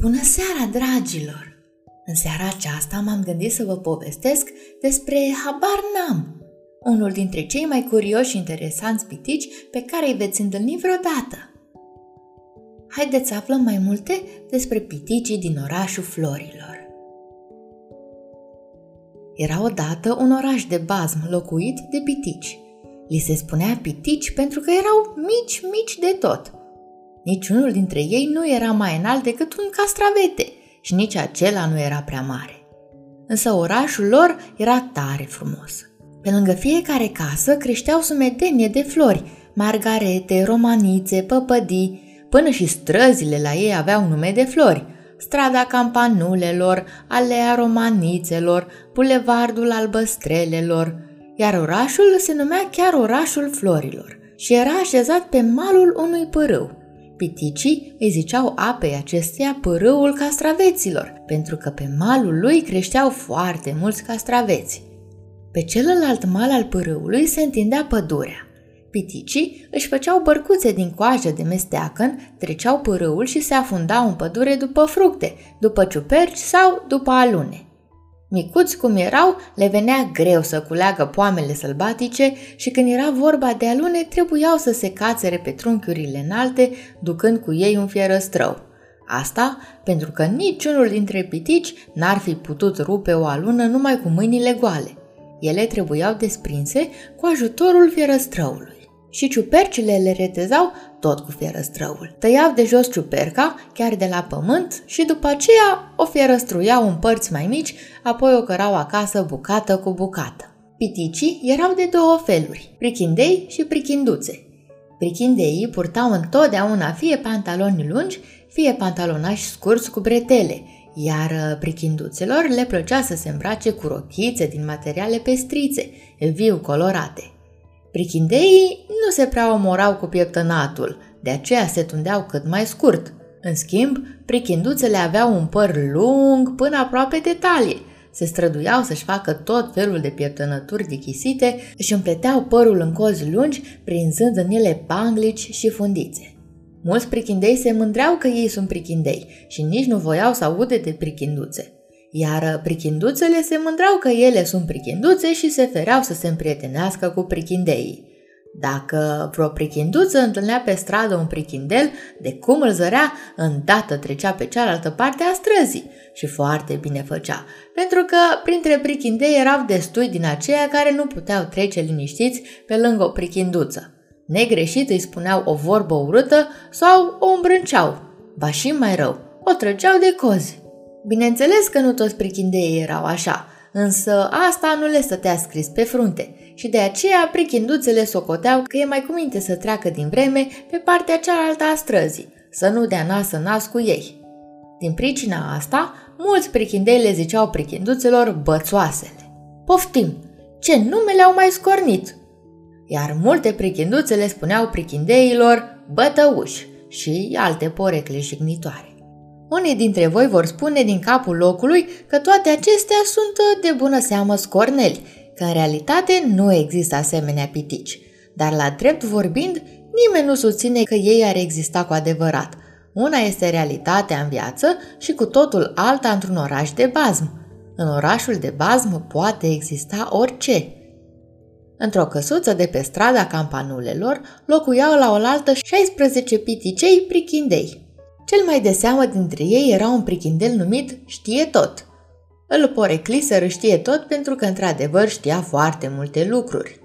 Bună seara, dragilor! În seara aceasta m-am gândit să vă povestesc despre Habar N-am, unul dintre cei mai curioși și interesanți pitici pe care îi veți întâlni vreodată. Haideți să aflăm mai multe despre piticii din orașul Florilor. Era odată un oraș de bazm locuit de pitici. Li se spunea pitici pentru că erau mici, mici de tot – Niciunul dintre ei nu era mai înalt decât un castravete și nici acela nu era prea mare. Însă orașul lor era tare frumos. Pe lângă fiecare casă creșteau sumedenie de flori, margarete, romanițe, păpădii, până și străzile la ei aveau nume de flori. Strada campanulelor, alea romanițelor, bulevardul albăstrelelor, iar orașul se numea chiar orașul florilor și era așezat pe malul unui pârâu. Piticii îi ziceau apei acesteia pârâul castraveților, pentru că pe malul lui creșteau foarte mulți castraveți. Pe celălalt mal al pârâului se întindea pădurea. Piticii își făceau bărcuțe din coajă de mesteacăn, treceau pârâul și se afundau în pădure după fructe, după ciuperci sau după alune. Micuți cum erau, le venea greu să culeagă poamele sălbatice și când era vorba de alune, trebuiau să se cațere pe trunchiurile înalte, ducând cu ei un fierăstrău. Asta pentru că niciunul dintre pitici n-ar fi putut rupe o alună numai cu mâinile goale. Ele trebuiau desprinse cu ajutorul fierăstrăului și ciupercile le retezau tot cu fierăstrăul. Tăiau de jos ciuperca, chiar de la pământ, și după aceea o fierăstruiau în părți mai mici, apoi o cărau acasă bucată cu bucată. Piticii erau de două feluri, prichindei și prichinduțe. Prichindeii purtau întotdeauna fie pantaloni lungi, fie pantalonași scurți cu bretele, iar prichinduțelor le plăcea să se îmbrace cu rochițe din materiale pestrițe, viu colorate. Prichindeii nu se prea omorau cu pieptănatul, de aceea se tundeau cât mai scurt. În schimb, prichinduțele aveau un păr lung până aproape de talie. Se străduiau să-și facă tot felul de pieptănături dichisite, își împleteau părul în cozi lungi, prinzând în ele panglici și fundițe. Mulți prichindei se mândreau că ei sunt prichindei și nici nu voiau să aude de prichinduțe iar prichinduțele se mândrau că ele sunt prichinduțe și se fereau să se împrietenească cu prichindeii. Dacă vreo prichinduță întâlnea pe stradă un prichindel, de cum îl zărea, îndată trecea pe cealaltă parte a străzii și foarte bine făcea, pentru că printre prichindei erau destui din aceia care nu puteau trece liniștiți pe lângă o prichinduță. Negreșit îi spuneau o vorbă urâtă sau o îmbrânceau, ba și mai rău, o trăgeau de cozi. Bineînțeles că nu toți prichindeii erau așa, însă asta nu le stătea scris pe frunte și de aceea prichinduțele socoteau că e mai cuminte să treacă din vreme pe partea cealaltă a străzii, să nu dea nas în nas cu ei. Din pricina asta, mulți prichindei le ziceau prichinduțelor bățoasele. Poftim, ce nume le-au mai scornit! Iar multe prichinduțe le spuneau prichindeilor bătăuși și alte porecle jignitoare. Unii dintre voi vor spune din capul locului că toate acestea sunt de bună seamă scorneli, că în realitate nu există asemenea pitici. Dar la drept vorbind, nimeni nu susține că ei ar exista cu adevărat. Una este realitatea în viață și cu totul alta într-un oraș de bazm. În orașul de bazm poate exista orice. Într-o căsuță de pe strada campanulelor locuiau la oaltă 16 piticei prichindei. Cel mai de seamă dintre ei era un prichindel numit Știe Tot. Îl porecliseră Știe Tot pentru că într-adevăr știa foarte multe lucruri.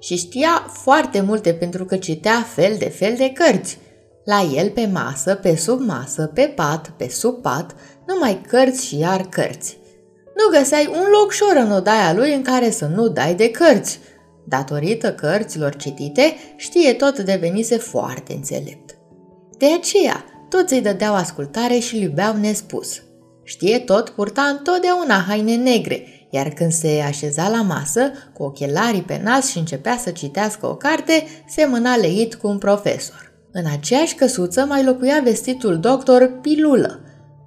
Și știa foarte multe pentru că citea fel de fel de cărți. La el pe masă, pe sub masă, pe pat, pe sub pat, numai cărți și iar cărți. Nu găseai un loc șor în odaia lui în care să nu dai de cărți. Datorită cărților citite, știe tot devenise foarte înțelept. De aceea, toți îi dădeau ascultare și îl iubeau nespus. Știe tot, purta întotdeauna haine negre, iar când se așeza la masă, cu ochelarii pe nas și începea să citească o carte, se mâna leit cu un profesor. În aceeași căsuță mai locuia vestitul doctor Pilulă,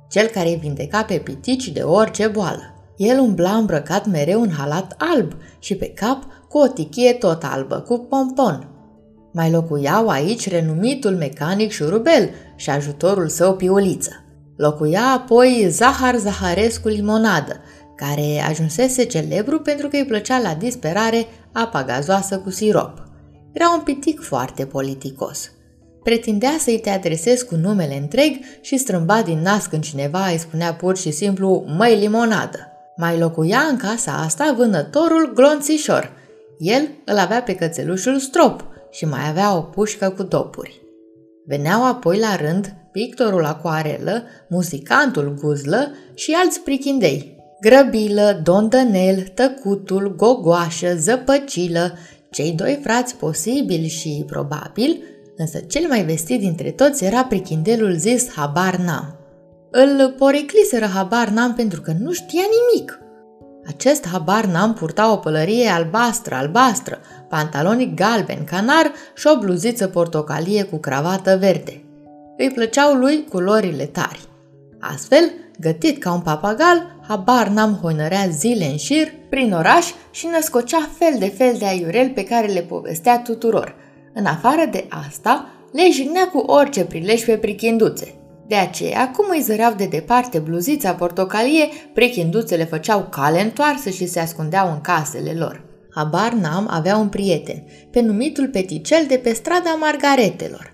cel care îi vindeca pe pitici de orice boală. El umbla îmbrăcat mereu în halat alb și pe cap cu o tichie tot albă, cu pompon. Mai locuiau aici renumitul mecanic șurubel și ajutorul său piuliță. Locuia apoi Zahar Zaharescu Limonadă, care ajunsese celebru pentru că îi plăcea la disperare apa gazoasă cu sirop. Era un pitic foarte politicos. Pretindea să-i te adresezi cu numele întreg și strâmba din nas când cineva îi spunea pur și simplu măi limonadă. Mai locuia în casa asta vânătorul Glonțișor. El îl avea pe cățelușul Strop și mai avea o pușcă cu topuri. Veneau apoi la rând pictorul acuarelă, muzicantul guzlă și alți prichindei. Grăbilă, Dondănel, Tăcutul, Gogoașă, Zăpăcilă, cei doi frați posibil și probabil, însă cel mai vestit dintre toți era prichindelul zis Habar N-am. Îl porecliseră Habar N-am pentru că nu știa nimic. Acest habar n-am purta o pălărie albastră, albastră, pantaloni galben, canar și o bluziță portocalie cu cravată verde. Îi plăceau lui culorile tari. Astfel, gătit ca un papagal, habar n-am hoinărea zile în șir prin oraș și născocea fel de fel de aiurel pe care le povestea tuturor. În afară de asta, le jignea cu orice prilej pe prichinduțe. De aceea, cum îi zăreau de departe bluzița portocalie, prichinduțele făceau cale întoarsă și se ascundeau în casele lor. Habar n-am avea un prieten, pe numitul Peticel de pe strada Margaretelor.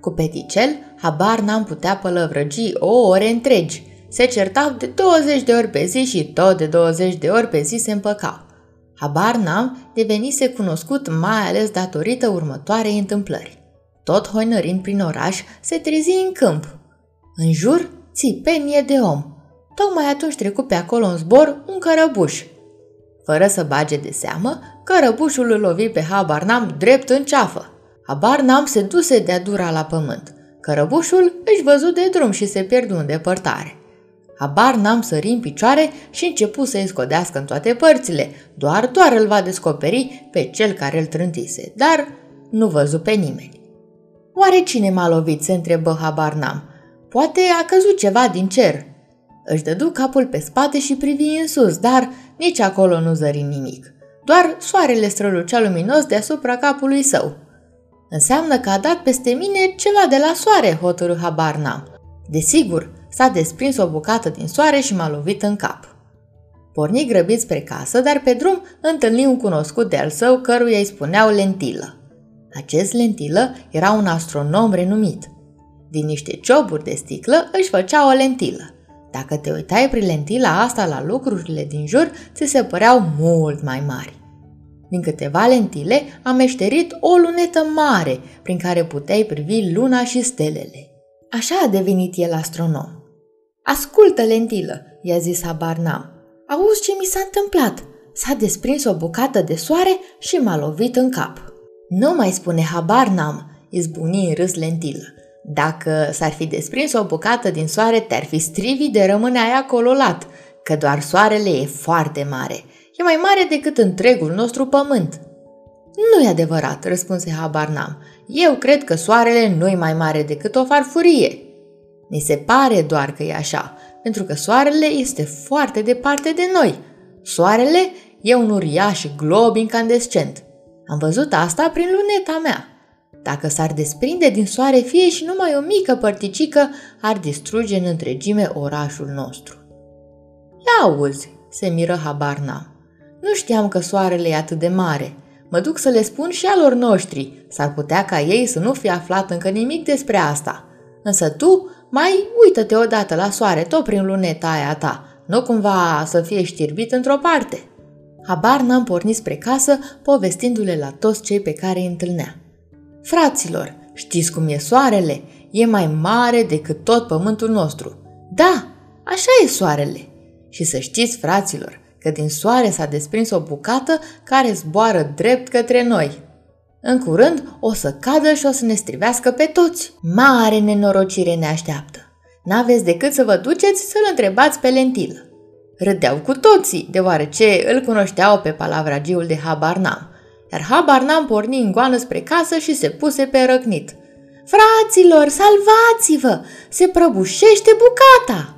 Cu Peticel, habar n-am putea pălăvrăgi o ore întregi. Se certau de 20 de ori pe zi și tot de 20 de ori pe zi se împăcau. Habar n-am devenise cunoscut mai ales datorită următoarei întâmplări. Tot hoinărind prin oraș, se trezi în câmp. În jur, țipenie de om. Tocmai atunci trecu pe acolo în zbor un cărăbuș. Fără să bage de seamă, cărăbușul îl lovi pe habar n-am drept în ceafă. Habar n-am se duse de-a dura la pământ. Cărăbușul își văzu de drum și se pierdu în depărtare. Habar n-am sări în picioare și începu să-i scodească în toate părțile, doar doar îl va descoperi pe cel care îl trântise, dar nu văzu pe nimeni. Oare cine m-a lovit? se întrebă habar n-am. Poate a căzut ceva din cer. Își dădu capul pe spate și privi în sus, dar nici acolo nu zări nimic. Doar soarele strălucea luminos deasupra capului său. Înseamnă că a dat peste mine ceva de la soare, hotărâ habar n-am. Desigur, s-a desprins o bucată din soare și m-a lovit în cap. Porni grăbit spre casă, dar pe drum întâlni un cunoscut de al său căruia îi spuneau lentilă. Acest lentilă era un astronom renumit. Din niște cioburi de sticlă își făcea o lentilă. Dacă te uitai prin lentila asta la lucrurile din jur, ți se păreau mult mai mari. Din câteva lentile am meșterit o lunetă mare prin care puteai privi luna și stelele. Așa a devenit el astronom. Ascultă, lentilă, i-a zis habar n-am. Auzi ce mi s-a întâmplat? S-a desprins o bucată de soare și m-a lovit în cap. Nu mai spune habar n-am, izbuni în râs lentilă. Dacă s-ar fi desprins o bucată din soare, te-ar fi strivit de rămâne aia cololat, că doar soarele e foarte mare. E mai mare decât întregul nostru pământ. Nu e adevărat, răspunse habar n-am. Eu cred că soarele nu e mai mare decât o farfurie. Ni se pare doar că e așa, pentru că soarele este foarte departe de noi. Soarele e un uriaș glob incandescent. Am văzut asta prin luneta mea. Dacă s-ar desprinde din soare fie și numai o mică părticică, ar distruge în întregime orașul nostru. Ia auzi, se miră habar n-am. Nu știam că soarele e atât de mare. Mă duc să le spun și alor noștri. S-ar putea ca ei să nu fi aflat încă nimic despre asta. Însă tu mai uită-te odată la soare, tot prin luneta aia ta. Nu cumva să fie știrbit într-o parte. Habar n-am pornit spre casă, povestindu-le la toți cei pe care îi întâlnea. Fraților, știți cum e soarele? E mai mare decât tot pământul nostru. Da, așa e soarele. Și să știți, fraților, că din soare s-a desprins o bucată care zboară drept către noi. În curând o să cadă și o să ne strivească pe toți. Mare nenorocire ne așteaptă. N-aveți decât să vă duceți să-l întrebați pe lentilă. Râdeau cu toții, deoarece îl cunoșteau pe palavragiul de habar n-am iar habar n-am porni în goană spre casă și se puse pe răcnit. Fraților, salvați-vă! Se prăbușește bucata!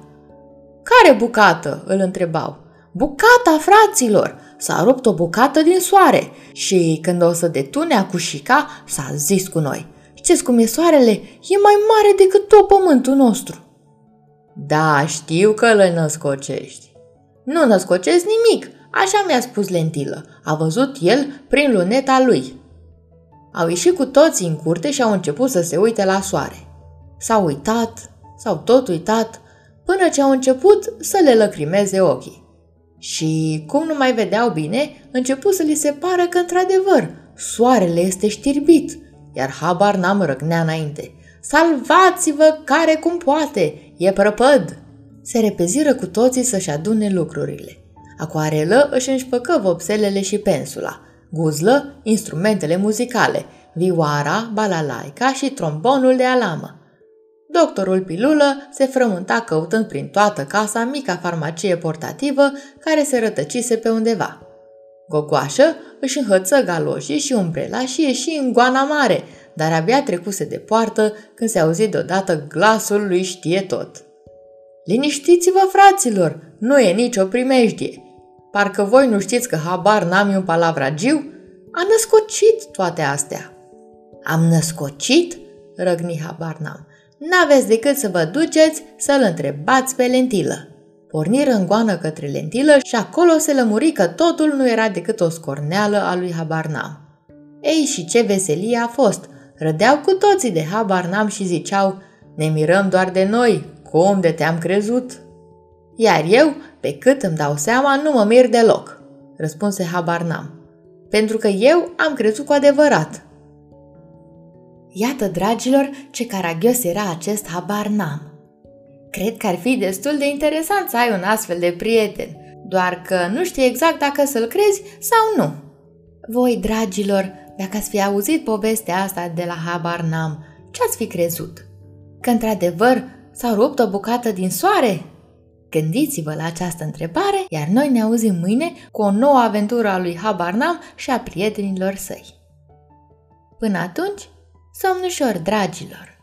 Care bucată? îl întrebau. Bucata, fraților! S-a rupt o bucată din soare și când o să detunea cu șica, s-a zis cu noi. Știți cum e soarele? E mai mare decât tot pământul nostru. Da, știu că le născocești. Nu născocesc nimic, așa mi-a spus lentilă. A văzut el prin luneta lui. Au ieșit cu toții în curte și au început să se uite la soare. S-au uitat, s-au tot uitat, până ce au început să le lăcrimeze ochii. Și cum nu mai vedeau bine, început să li se pară că, într-adevăr, soarele este știrbit, iar habar n-am răgnea înainte. Salvați-vă care cum poate, e prăpăd! Se repeziră cu toții să-și adune lucrurile. Acoarelă își înșpăcă vopselele și pensula, guzlă instrumentele muzicale, vioara, balalaica și trombonul de alamă. Doctorul Pilulă se frământa căutând prin toată casa mica farmacie portativă care se rătăcise pe undeva. Gogoașă își înhăță galoșii și umbrela și ieși în goana mare, dar abia trecuse de poartă când se auzi deodată glasul lui știe tot. Liniștiți-vă, fraților, nu e nicio primejdie. Parcă voi nu știți că habar n-am un palavragiu? A născocit toate astea. Am născocit? Răgni habar n-am. N-aveți decât să vă duceți să-l întrebați pe lentilă. Porniră în goană către lentilă și acolo se lămuri că totul nu era decât o scorneală a lui Habarnam. Ei, și ce veselie a fost! Rădeau cu toții de Habarnam și ziceau, ne mirăm doar de noi, cum de te-am crezut? Iar eu, pe cât îmi dau seama, nu mă mir deloc, răspunse Habarnam, pentru că eu am crezut cu adevărat. Iată, dragilor, ce caragios era acest Habarnam. Cred că ar fi destul de interesant să ai un astfel de prieten, doar că nu știi exact dacă să-l crezi sau nu. Voi, dragilor, dacă ați fi auzit povestea asta de la Habarnam, ce ați fi crezut? Că într-adevăr s-a rupt o bucată din soare? Gândiți-vă la această întrebare, iar noi ne auzim mâine cu o nouă aventură a lui Habarnam și a prietenilor săi. Până atunci, somn ușor, dragilor!